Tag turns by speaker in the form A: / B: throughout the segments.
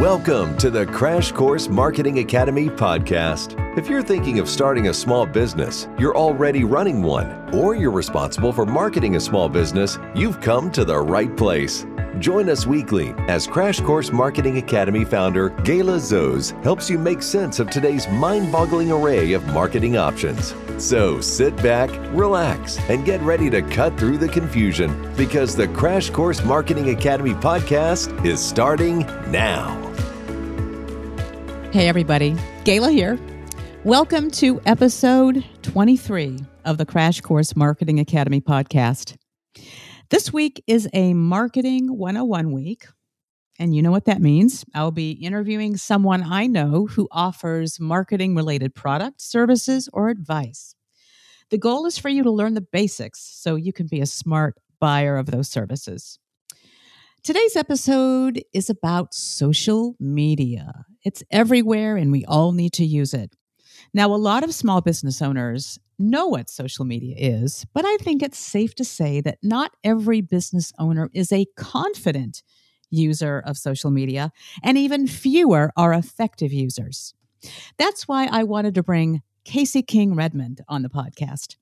A: Welcome to the Crash Course Marketing Academy podcast. If you're thinking of starting a small business, you're already running one, or you're responsible for marketing a small business, you've come to the right place. Join us weekly as Crash Course Marketing Academy founder Gayla Zoz helps you make sense of today's mind boggling array of marketing options. So sit back, relax, and get ready to cut through the confusion because the Crash Course Marketing Academy podcast is starting now.
B: Hey, everybody. Gayla here. Welcome to episode 23 of the Crash Course Marketing Academy podcast. This week is a Marketing 101 week. And you know what that means? I'll be interviewing someone I know who offers marketing related products, services, or advice. The goal is for you to learn the basics so you can be a smart buyer of those services. Today's episode is about social media. It's everywhere and we all need to use it. Now, a lot of small business owners know what social media is, but I think it's safe to say that not every business owner is a confident user of social media, and even fewer are effective users. That's why I wanted to bring Kacey King Redmond on the podcast.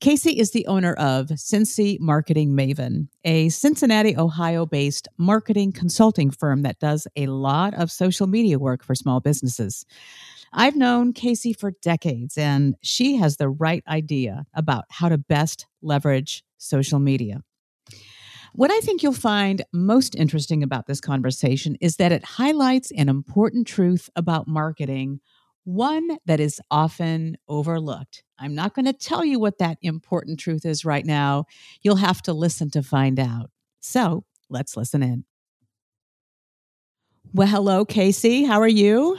B: Kacey is the owner of Cincy Marketing Maven, a Cincinnati, Ohio based marketing consulting firm that does a lot of social media work for small businesses. I've known Kacey for decades, and she has the right idea about how to best leverage social media. What I think you'll find most interesting about this conversation is that it highlights an important truth about marketing one that is often overlooked. I'm not going to tell you what that important truth is right now. You'll have to listen to find out. So let's listen in. Well, hello, Kacey. How are you?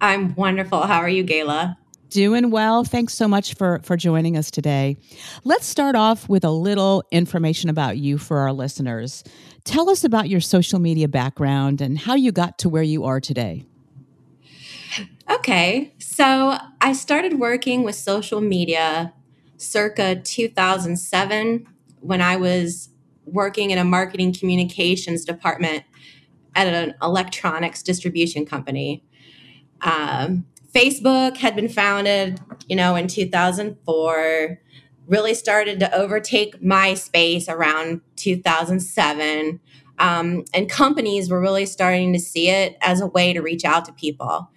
C: I'm wonderful. How are you, Gayla?
B: Doing well. Thanks so much for for joining us today. Let's start off with a little information about you for our listeners. Tell us about your social media background and how you got to where you are today.
C: Okay. So I started working with social media circa 2007 when I was working in a marketing communications department at an electronics distribution company. Um, Facebook had been founded, you know, in 2004, really started to overtake MySpace around 2007. Um, and companies were really starting to see it as a way to reach out to people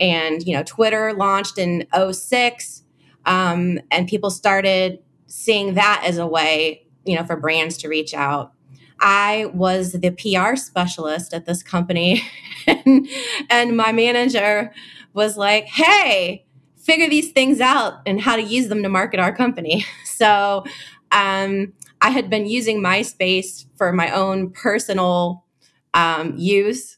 C: and you know twitter launched in 06 um, and people started seeing that as a way you know for brands to reach out. I was the pr specialist at this company and, and my manager was like hey figure these things out and how to use them to market our company. So um, i had been using myspace for my own personal um, use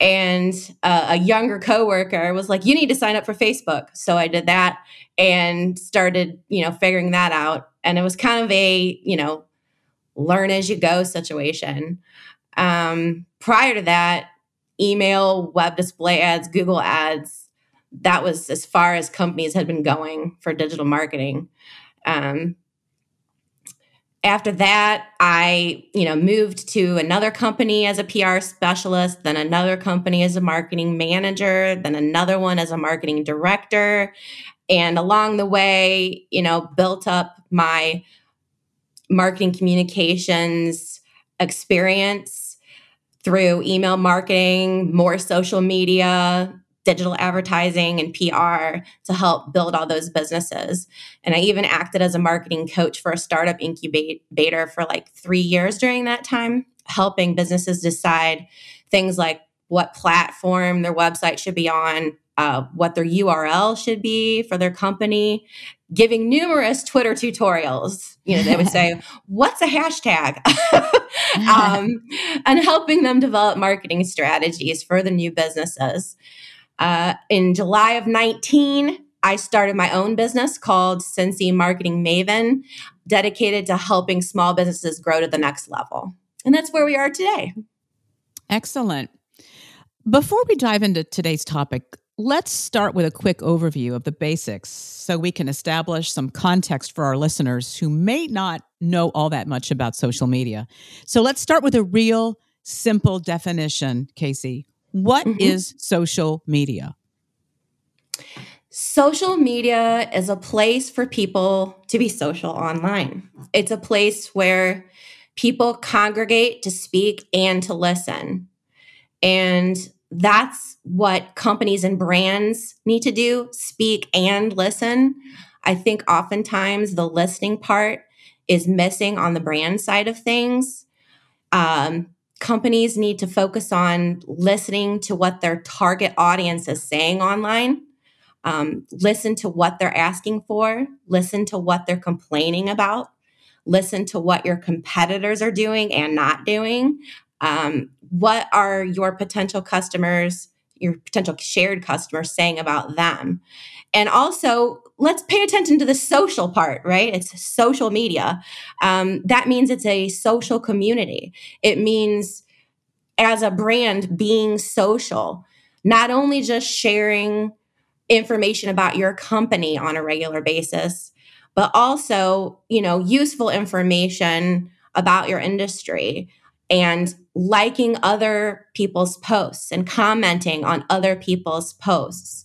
C: and uh, a younger coworker was like you need to sign up for facebook. So i did that and started you know figuring that out. And it was kind of a you know learn as you go situation. Um, prior to that email web display ads google ads that was as far as companies had been going for digital marketing. Um, after that i you know moved to another company as a pr specialist then another company as a marketing manager then another one as a marketing director. And along the way you know built up my marketing communications experience through email marketing more social media digital advertising and PR to help build all those businesses. And I even acted as a marketing coach for a startup incubator for like three years during that time, helping businesses decide things like what platform their website should be on, uh, what their URL should be for their company, giving numerous Twitter tutorials. You know, they would say, What's a hashtag? um, and helping them develop marketing strategies for the new businesses. Uh, in July of 19, I started my own business called Cincy Marketing Maven, dedicated to helping small businesses grow to the next level. And that's where we are today.
B: Excellent. Before we dive into today's topic, let's start with a quick overview of the basics so we can establish some context for our listeners who may not know all that much about social media. So let's start with a real simple definition, Kacey. What mm-hmm. is social media?
C: Social media is a place for people to be social online. It's a place where people congregate to speak and to listen. And that's what companies and brands need to do speak and listen. I think oftentimes the listening part is missing on the brand side of things. Um, companies need to focus on listening to what their target audience is saying online um, listen to what they're asking for, listen to what they're complaining about, listen to what your competitors are doing and not doing. Um, what are your potential customers, your potential shared customers saying about them? And also, let's pay attention to the social part, right? It's social media. Um, that means it's a social community. It means, as a brand, being social, not only just sharing information about your company on a regular basis, but also, you know, useful information about your industry and liking other people's posts and commenting on other people's posts.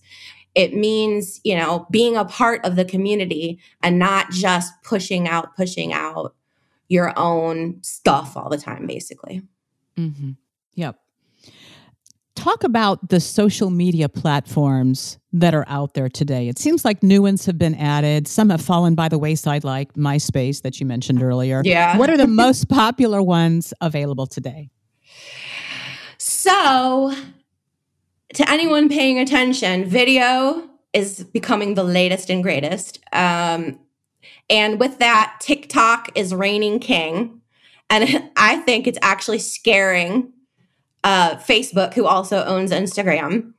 C: It means, you know, being a part of the community and not just pushing out, pushing out your own stuff all the time, basically.
B: Mm-hmm. Yep talk about the social media platforms that are out there today. It seems like new ones have been added. Some have fallen by the wayside, like MySpace that you mentioned earlier.
C: Yeah.
B: What are the most popular ones available today?
C: So, to anyone paying attention, video is becoming the latest and greatest. Um, and with that, TikTok is reigning king. And I think it's actually scaring uh, Facebook, who also owns Instagram.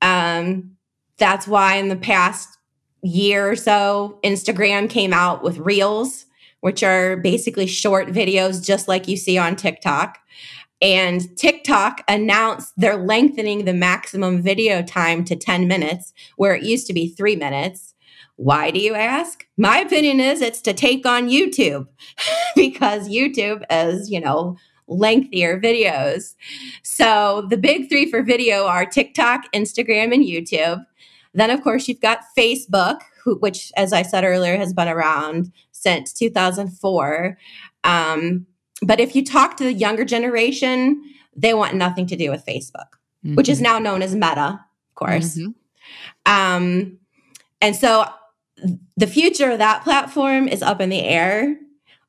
C: Um, that's why in the past year or so, Instagram came out with Reels, which are basically short videos, just like you see on TikTok. And TikTok announced they're lengthening the maximum video time to 10 minutes, where it used to be three minutes. Why do you ask? My opinion is it's to take on YouTube because YouTube is, you know, lengthier videos. So the big three for video are TikTok, Instagram, and YouTube. Then, of course, you've got Facebook, who, which, as I said earlier, has been around since 2004. Um, but if you talk to the younger generation, they want nothing to do with Facebook, mm-hmm. which is mm-hmm. now known as Meta, of course. Mm-hmm. Um, and so the future of that platform is up in the air.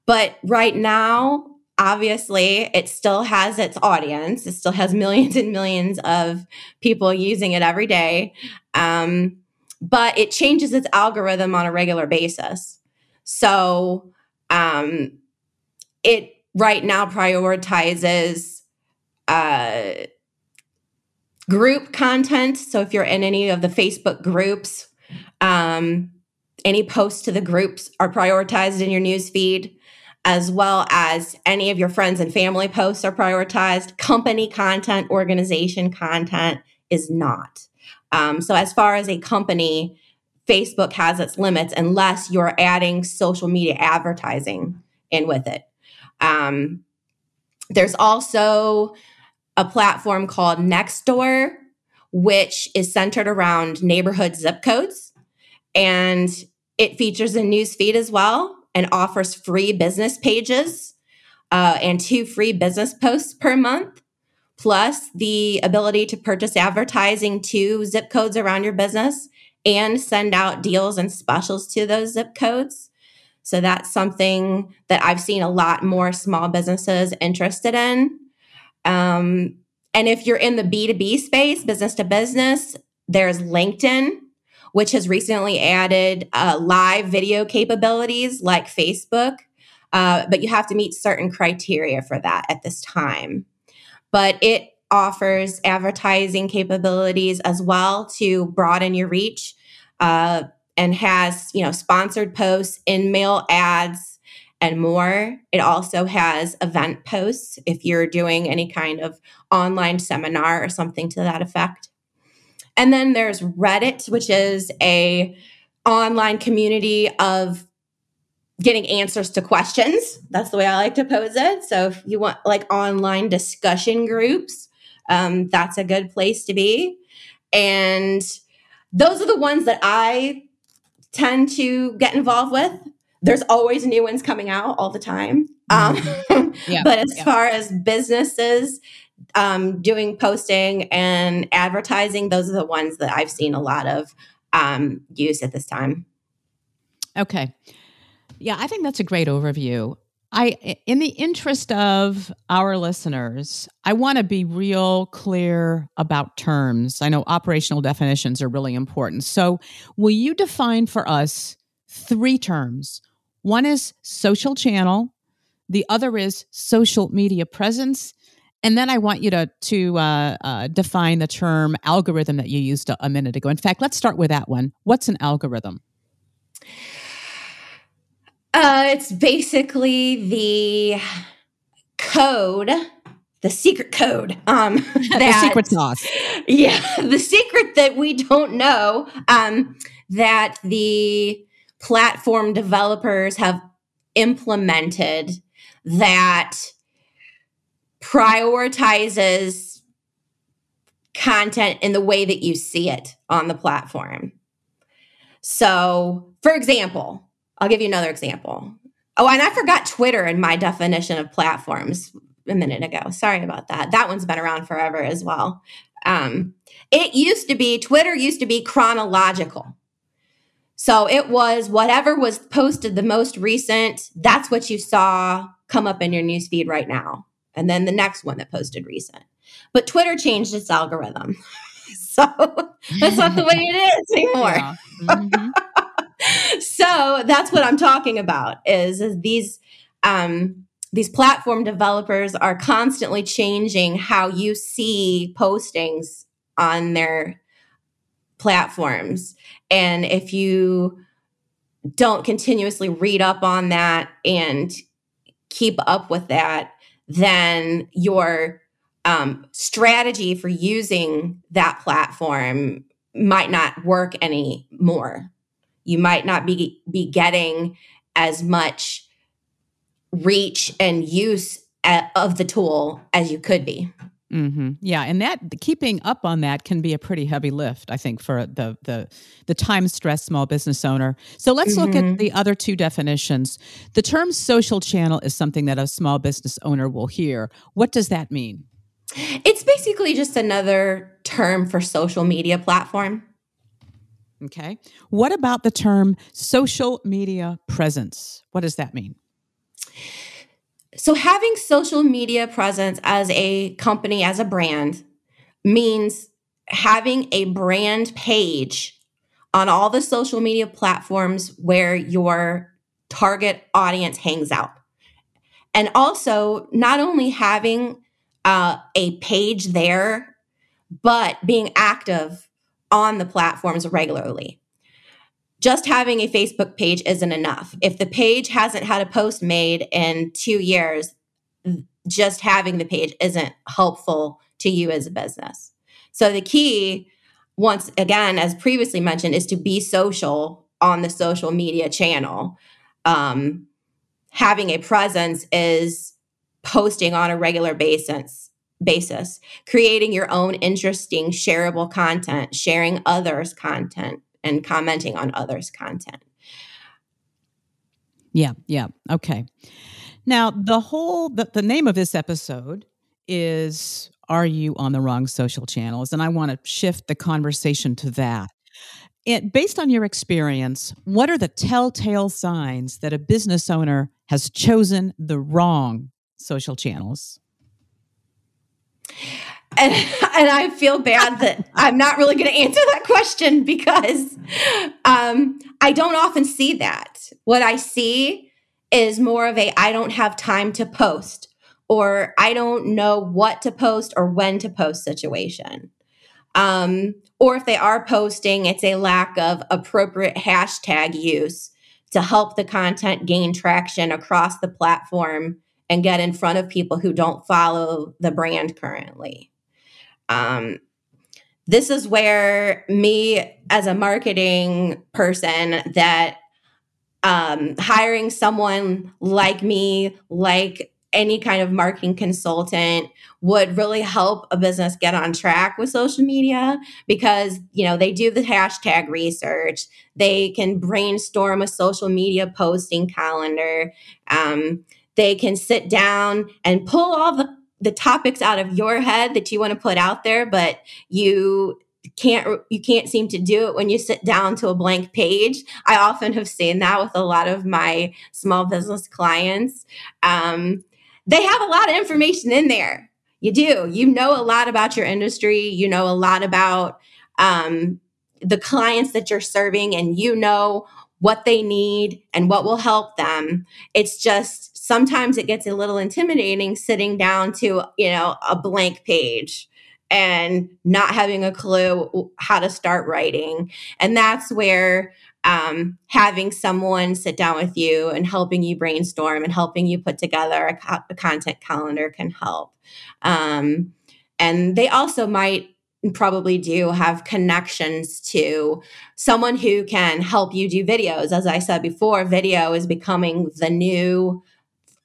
C: But right now, obviously it still has its audience it still has millions and millions of people using it every day um, but it changes its algorithm on a regular basis so um, it right now prioritizes uh, group content so if you're in any of the facebook groups um, any posts to the groups are prioritized in your news feed as well as any of your friends and family posts are prioritized. Company content, organization content is not. Um, so, as far as a company, Facebook has its limits unless you're adding social media advertising in with it. Um, there's also a platform called Nextdoor, which is centered around neighborhood zip codes. And it features a news feed as well and offers free business pages uh, and two free business posts per month, plus the ability to purchase advertising to zip codes around your business and send out deals and specials to those zip codes. So that's something that I've seen a lot more small businesses interested in. Um, and if you're in the B2B space, business to business, there's LinkedIn, which has recently added uh, live video capabilities like Facebook. Uh, but you have to meet certain criteria for that at this time. But it offers advertising capabilities as well to broaden your reach uh, and has you know sponsored posts in-mail ads and more it also has event posts if you're doing any kind of online seminar or something to that effect and then there's Reddit, which is a online community of getting answers to questions. That's the way I like to pose it. So if you want like online discussion groups, um, that's a good place to be. And those are the ones that I tend to get involved with. There's always new ones coming out all the time. Mm-hmm. Um, yeah, but as yeah. far as businesses um, doing posting and advertising, those are the ones that I've seen a lot of um, use at this time.
B: Okay. Yeah, I think that's a great overview. I in the interest of our listeners, I want to be real clear about terms. I know operational definitions are really important. So, will you define for us three terms? One is social channel, the other is social media presence, and then I want you to to uh, uh, define the term algorithm that you used a, a minute ago. In fact, let's start with that one. What's an algorithm?
C: Uh, it's basically the code, the secret code. Um,
B: that, the secret sauce.
C: Yeah, the secret that we don't know. Um, that the platform developers have implemented that prioritizes content in the way that you see it on the platform. So, for example, I'll give you another example. Oh, and I forgot Twitter in my definition of platforms a minute ago. Sorry about that. That one's been around forever as well. Um, it used to be, Twitter used to be chronological. So it was whatever was posted the most recent, that's what you saw come up in your newsfeed right now. And then the next one that posted recent. But Twitter changed its algorithm. so that's not the way it is anymore. Yeah. Mm-hmm. So that's what I'm talking about is, is these um, these platform developers are constantly changing how you see postings on their platforms. And if you don't continuously read up on that and keep up with that, then your um, strategy for using that platform might not work anymore you might not be be getting as much reach and use at, of the tool as you could be.
B: Mm-hmm. Yeah, and that keeping up on that can be a pretty heavy lift, I think, for the the the time stressed small business owner. So let's mm-hmm. look at mm-hmm. the other two definitions. The term social channel is something that a small business owner will hear. What does that mean?
C: It's basically just another term for social media platform.
B: Okay. What about the term social media presence? What does that mean?
C: So, having social media presence as a company, as a brand, means having a brand page on all the social media platforms where your target audience hangs out. And also, not only having uh, a page there, but being active on the platforms regularly. Just having a Facebook page isn't enough. If the page hasn't had a post made in two years, just having the page isn't helpful to you as a business. So the key, once again, as previously mentioned, is to be social on the social media channel. Um, having a presence is posting on a regular basis basis, creating your own interesting, shareable content, sharing others' content, and commenting on others' content.
B: Yeah, yeah. Okay. Now, the whole the, the name of this episode is Are You on the Wrong Social Channels? And I want to shift the conversation to that. It, based on your experience, what are the telltale signs that a business owner has chosen the wrong social channels?
C: And, and I feel bad that I'm not really going to answer that question because um, I don't often see that. What I see is more of a I don't have time to post or I don't know what to post or when to post situation. Um, or if they are posting, it's a lack of appropriate hashtag use to help the content gain traction across the platform and get in front of people who don't follow the brand currently. Um, this is where me as a marketing person that um, hiring someone like me, like any kind of marketing consultant would really help a business get on track with social media because you know they do the hashtag research they can brainstorm a social media posting calendar um, they can sit down and pull all the the topics out of your head that you want to put out there but you can't you can't seem to do it when you sit down to a blank page. I often have seen that with a lot of my small business clients. Um, they have a lot of information in there. You do. You know a lot about your industry. You know a lot about um, the clients that you're serving and you know what they need and what will help them. It's just sometimes it gets a little intimidating sitting down to you know a blank page and not having a clue how to start writing. And that's where um, having someone sit down with you and helping you brainstorm and helping you put together a, co- a content calendar can help. Um, and they also might probably do have connections to someone who can help you do videos. As I said before, video is becoming the new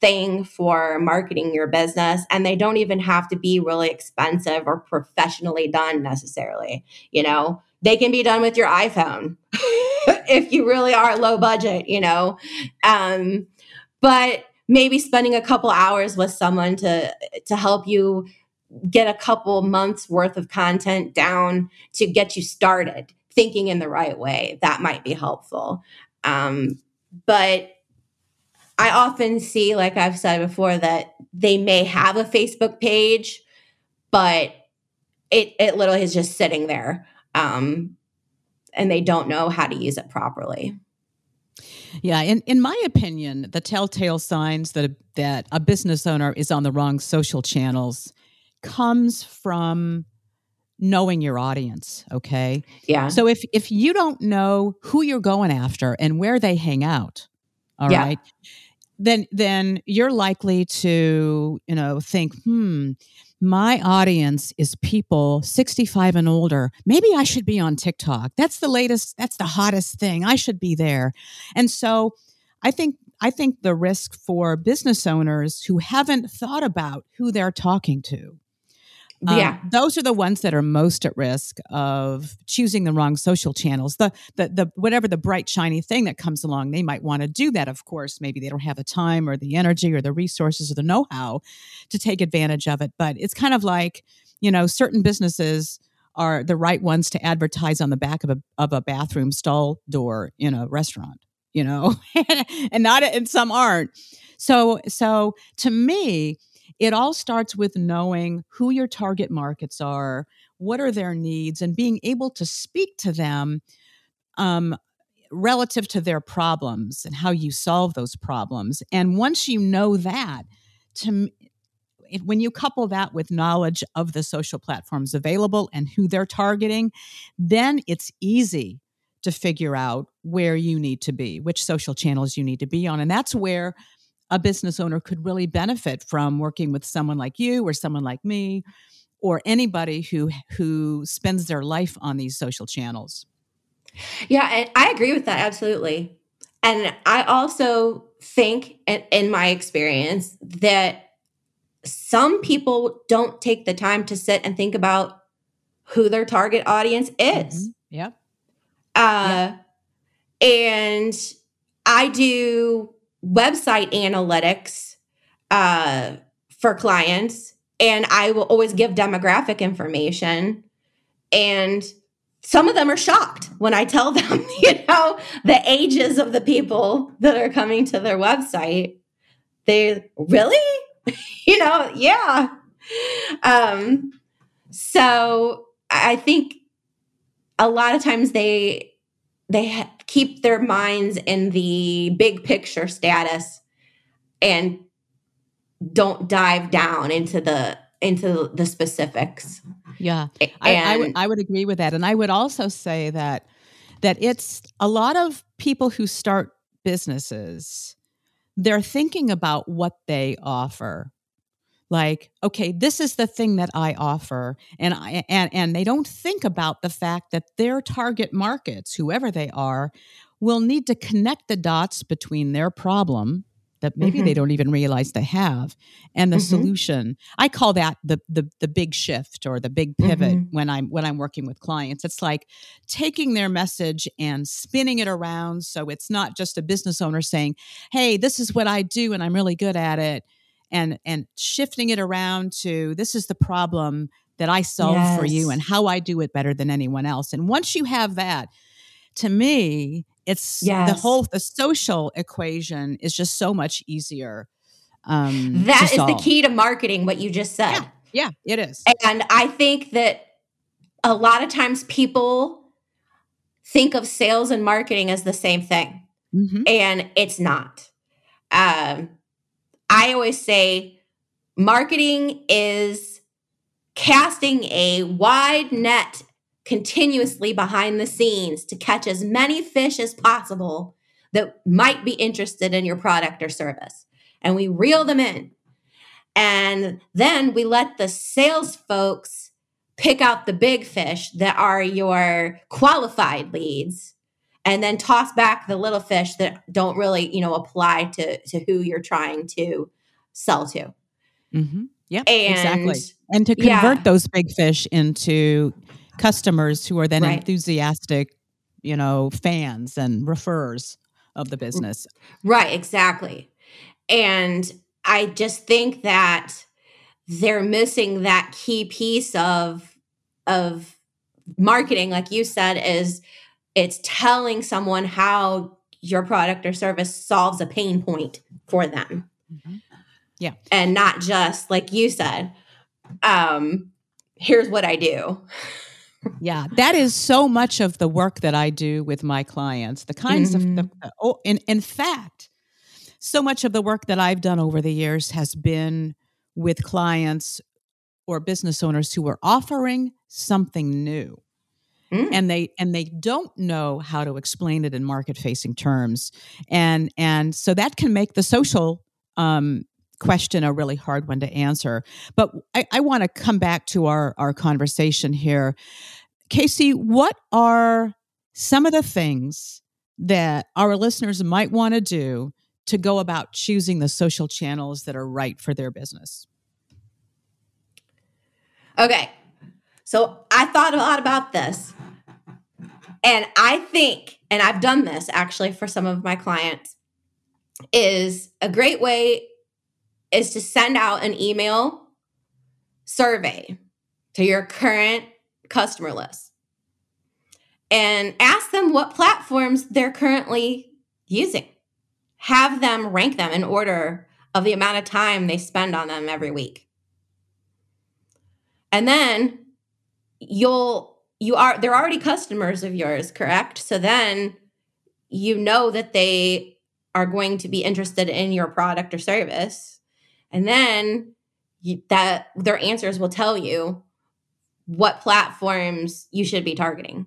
C: thing for marketing your business and they don't even have to be really expensive or professionally done necessarily you know? They can be done with your iphone if you really are low budget you know? Um, but maybe spending a couple hours with someone to to help you get a couple months worth of content down to get you started thinking in the right way that might be helpful. Um, but I often see, like I've said before, that they may have a Facebook page, but it it literally is just sitting there, um, and they don't know how to use it properly.
B: Yeah, in, in my opinion, the telltale signs that a, that a business owner is on the wrong social channels comes from knowing your audience, okay?
C: Yeah.
B: So if if you don't know who you're going after and where they hang out, all yeah. right. Then then you're likely to you know think hmm my audience is people 65 and older. Maybe i should be on tiktok. That's the latest that's the hottest thing. I should be there. And so i think i think the risk for business owners who haven't thought about who they're talking to um, yeah. those are the ones that are most at risk of choosing the wrong social channels. The, the, the, whatever the bright, shiny thing that comes along, they might want to do that. Of course, maybe they don't have the time or the energy or the resources or the know how to take advantage of it. But it's kind of like, you know, certain businesses are the right ones to advertise on the back of a, of a bathroom stall door in a restaurant, you know, and not, and some aren't. So, so to me, it all starts with knowing who your target markets are, what are their needs, and being able to speak to them um, relative to their problems and how you solve those problems. And once you know that, to when you couple that with knowledge of the social platforms available and who they're targeting, then it's easy to figure out where you need to be, which social channels you need to be on. And that's where a business owner could really benefit from working with someone like you or someone like me or anybody who who spends their life on these social channels.
C: Yeah, and I agree with that absolutely. And I also think in, in my experience that some people don't take the time to sit and think about who their target audience is.
B: Mm-hmm. Yep.
C: Uh, yep. And I do website analytics uh, for clients, and I will always give demographic information. And some of them are shocked when I tell them, you know, the ages of the people that are coming to their website. They really, you know, yeah. Um, so I think a lot of times they they keep their minds in the big picture status and don't dive down into the into the specifics.
B: Yeah, and, I, I, would, I would agree with that, and I would also say that that it's a lot of people who start businesses. They're thinking about what they offer like okay this is the thing that i offer and I, and and they don't think about the fact that their target markets whoever they are will need to connect the dots between their problem that maybe mm-hmm. they don't even realize they have and the mm-hmm. solution i call that the, the the big shift or the big pivot mm-hmm. when i'm when i'm working with clients it's like taking their message and spinning it around so it's not just a business owner saying hey this is what i do and i'm really good at it and and shifting it around to this is the problem that i solve yes. for you and how i do it better than anyone else and once you have that to me it's yes. the whole the social equation is just so much easier
C: um that is the key to marketing what you just said
B: yeah, yeah it is
C: and i think that a lot of times people think of sales and marketing as the same thing mm-hmm. and it's not um i always say marketing is casting a wide net continuously behind the scenes to catch as many fish as possible that might be interested in your product or service. And we reel them in. And then we let the sales folks pick out the big fish that are your qualified leads and then toss back the little fish that don't really, you know, apply to to who you're trying to sell to.
B: Mm-hmm. Yeah, exactly. And to convert yeah. those big fish into customers who are then right. enthusiastic, you know, fans and refers of the business.
C: Right, exactly. And I just think that they're missing that key piece of of marketing like you said is it's telling someone how your product or service solves a pain point for them.
B: Mm-hmm. Yeah.
C: And not just like you said um here's what I do
B: yeah, that is so much of the work that I do with my clients. The kinds mm-hmm. of the, oh, in in fact, so much of the work that I've done over the years has been with clients or business owners who are offering something new. Mm. And they and they don't know how to explain it in market facing terms, and and so that can make the social um, question a really hard one to answer. But I, I want to come back to our, our conversation here. Kacey, what are some of the things that our listeners might want to do to go about choosing the social channels that are right for their business?
C: Okay. So I thought a lot about this. And I think, and I've done this actually for some of my clients, is a great way is to send out an email survey to your current customer list and ask them what platforms they're currently using. Have them rank them in order of the amount of time they spend on them every week. And then you'll you are they're already customers of yours, correct? So then you know that they are going to be interested in your product or service and then you, that their answers will tell you what platforms you should be targeting.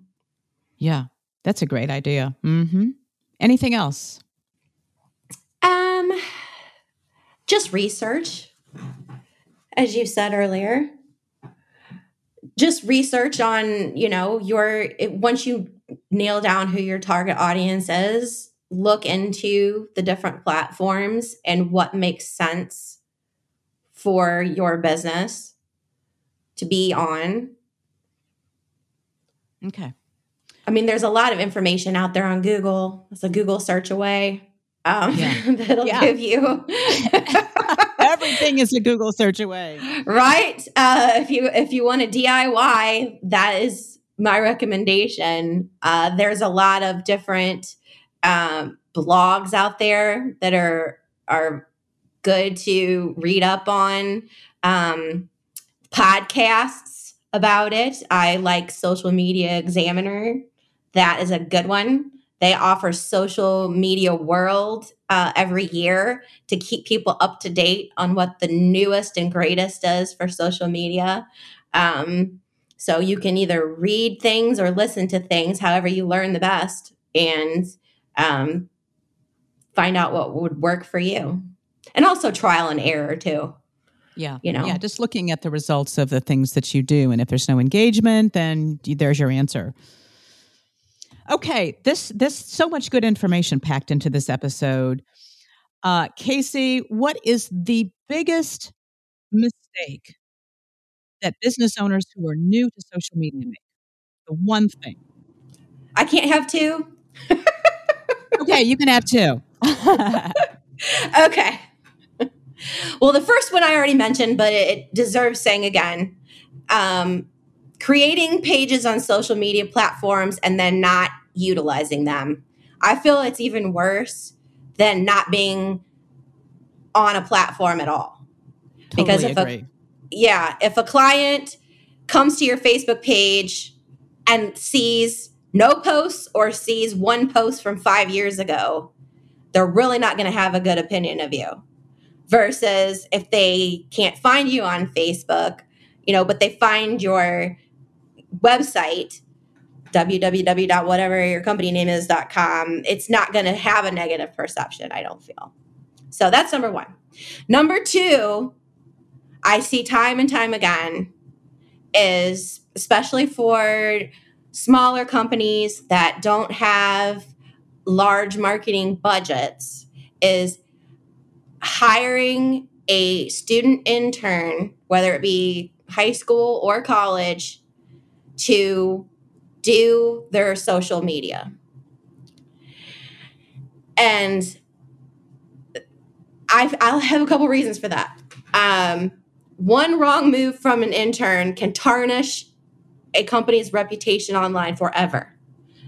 B: Yeah, that's a great idea. Mm-hmm. Anything else?
C: Um, just research, as you said earlier. Just research on, you know, your once you nail down who your target audience is, look into the different platforms and what makes sense for your business to be on.
B: Okay.
C: I mean, there's a lot of information out there on Google. It's a Google search away. Um, yeah. that'll yeah. give you
B: everything is a Google search away,
C: right? Uh, if you if you want a DIY, that is my recommendation. Uh, there's a lot of different um, blogs out there that are are good to read up on um, podcasts about it. I like Social Media Examiner. That is a good one. They offer Social Media World uh, every year to keep people up to date on what the newest and greatest is for social media. Um, so you can either read things or listen to things, however you learn the best, and um, find out what would work for you and also trial and error too.
B: Yeah. You know, yeah, just looking at the results of the things that you do. And if there's no engagement, then there's your answer. Okay, this this so much good information packed into this episode. Uh, Kacey, what is the biggest mistake that business owners who are new to social media make? The one thing.
C: I can't have two.
B: okay, you can have two.
C: okay. Well, the first one I already mentioned, but it deserves saying again. Um, creating pages on social media platforms and then not utilizing them. I feel it's even worse than not being on a platform at all.
B: Totally
C: because if
B: agree.
C: a yeah, if a client comes to your Facebook page and sees no posts or sees one post from 5 years ago, they're really not going to have a good opinion of you. Versus if they can't find you on Facebook, you know, but they find your website www.whatever your company name it's not going to have a negative perception i don't feel. So that's number one. Number two i see time and time again is especially for smaller companies that don't have large marketing budgets is hiring a student intern whether it be high school or college to do their social media. And I, I'll have a couple reasons for that. Um, one wrong move from an intern can tarnish a company's reputation online forever.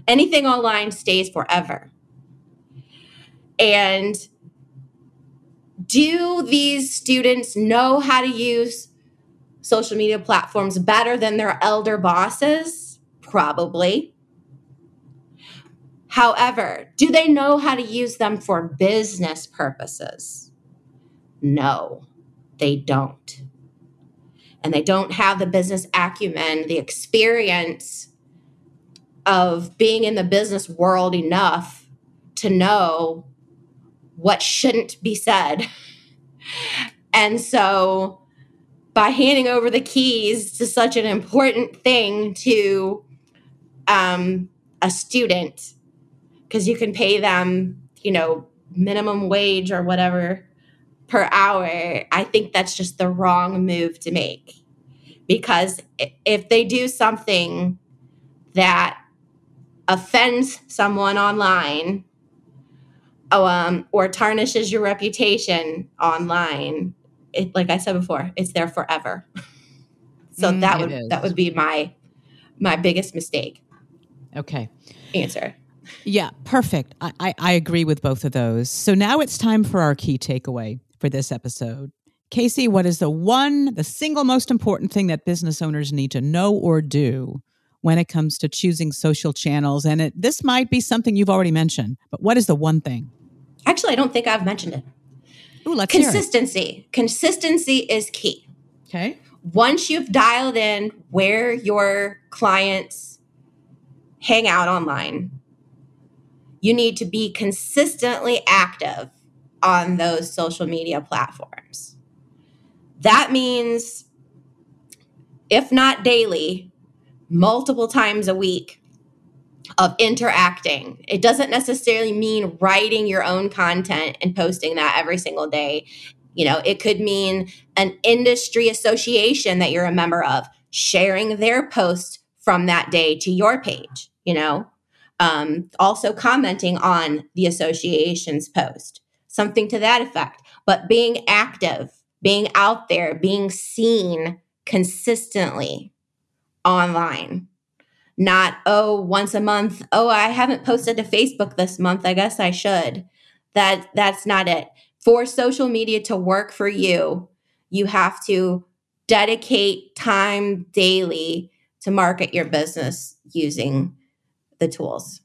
C: Anything online stays forever. And do these students know how to use social media platforms better than their elder bosses? Probably. However, do they know how to use them for business purposes? No, they don't. And they don't have the business acumen, the experience of being in the business world enough to know what shouldn't be said. And so by handing over the keys to such an important thing to um, a student. Because you can pay them you know minimum wage or whatever per hour. I think that's just the wrong move to make. Because if they do something that offends someone online um, or tarnishes your reputation online it like I said before, it's there forever. so
B: Mm,
C: that would
B: is.
C: that would be my my biggest mistake
B: Okay.
C: answer.
B: Yeah, perfect. I, I, I agree with both of those. So now it's time for our key takeaway for this episode. Kacey, what is the one, the single most important thing that business owners need to know or do when it comes to choosing social channels? And it, this might be something you've already mentioned, but what is the one thing?
C: Actually, I don't think I've mentioned it.
B: Ooh, let's.
C: Consistency. Consistency is key.
B: Okay.
C: Once you've dialed in where your clients hang out online, you need to be consistently active on those social media platforms. That means, if not daily, multiple times a week of interacting. It doesn't necessarily mean writing your own content and posting that every single day. You know, it could mean an industry association that you're a member of sharing their post from that day to your page, you know, um, also commenting on the association's post, something to that effect. But being active, being out there, being seen consistently online not oh once a month oh i haven't posted to facebook this month i guess i should that that's not it for social media to work for you you have to dedicate time daily to market your business using the tools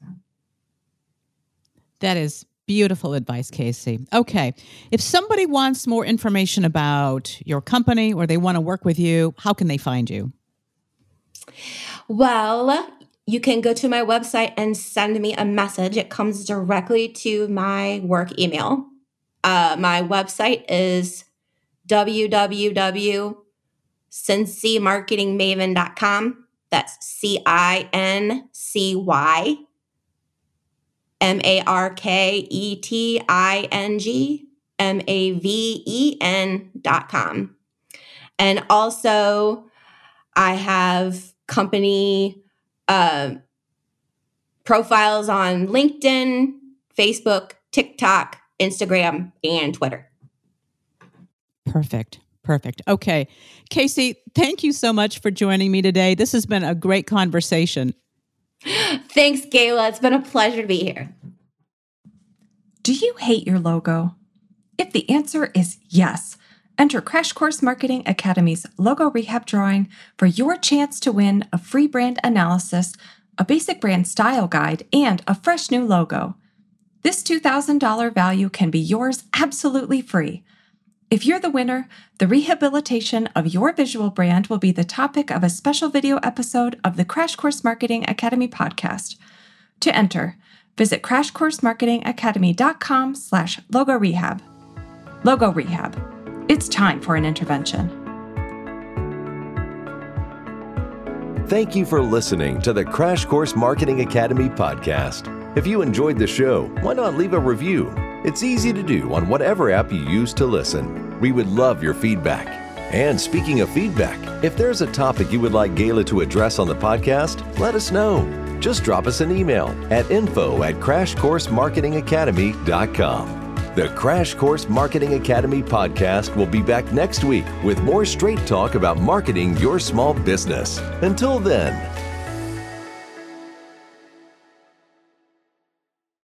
B: That is beautiful advice, Kacey. Okay. If somebody wants more information about your company or they want to work with you, how can they find you?
C: Well, you can go to my website and send me a message. It comes directly to my work email. Uh, my website is www.cincymarketingmaven.com. That's C I N C Y M A R K E T I N G M A V E N dot com. And also, I have company uh, profiles on LinkedIn, Facebook, TikTok, Instagram, and Twitter.
B: Perfect. Perfect. Okay. Kacey, thank you so much for joining me today. This has been a great conversation.
C: Thanks, Gayla. It's been a pleasure to be here.
D: Do you hate your logo? If the answer is yes, enter Crash Course Marketing Academy's logo rehab drawing for your chance to win a free brand analysis, a basic brand style guide, and a fresh new logo. This $2,000 value can be yours absolutely free. If you're the winner, the rehabilitation of your visual brand will be the topic of a special video episode of the Crash Course Marketing Academy podcast. To enter, visit crashcoursemarketingacademy.com slash logo rehab. Logo rehab. It's time for an intervention.
A: Thank you for listening to the Crash Course Marketing Academy podcast. If you enjoyed the show, why not leave a review? It's easy to do on whatever app you use to listen. We would love your feedback. And speaking of feedback, if there's a topic you would like Gayla to address on the podcast, let us know. Just drop us an email at info at crashcoursemarketingacademy.com. The Crash Course Marketing Academy podcast will be back next week with more straight talk about marketing your small business. Until then,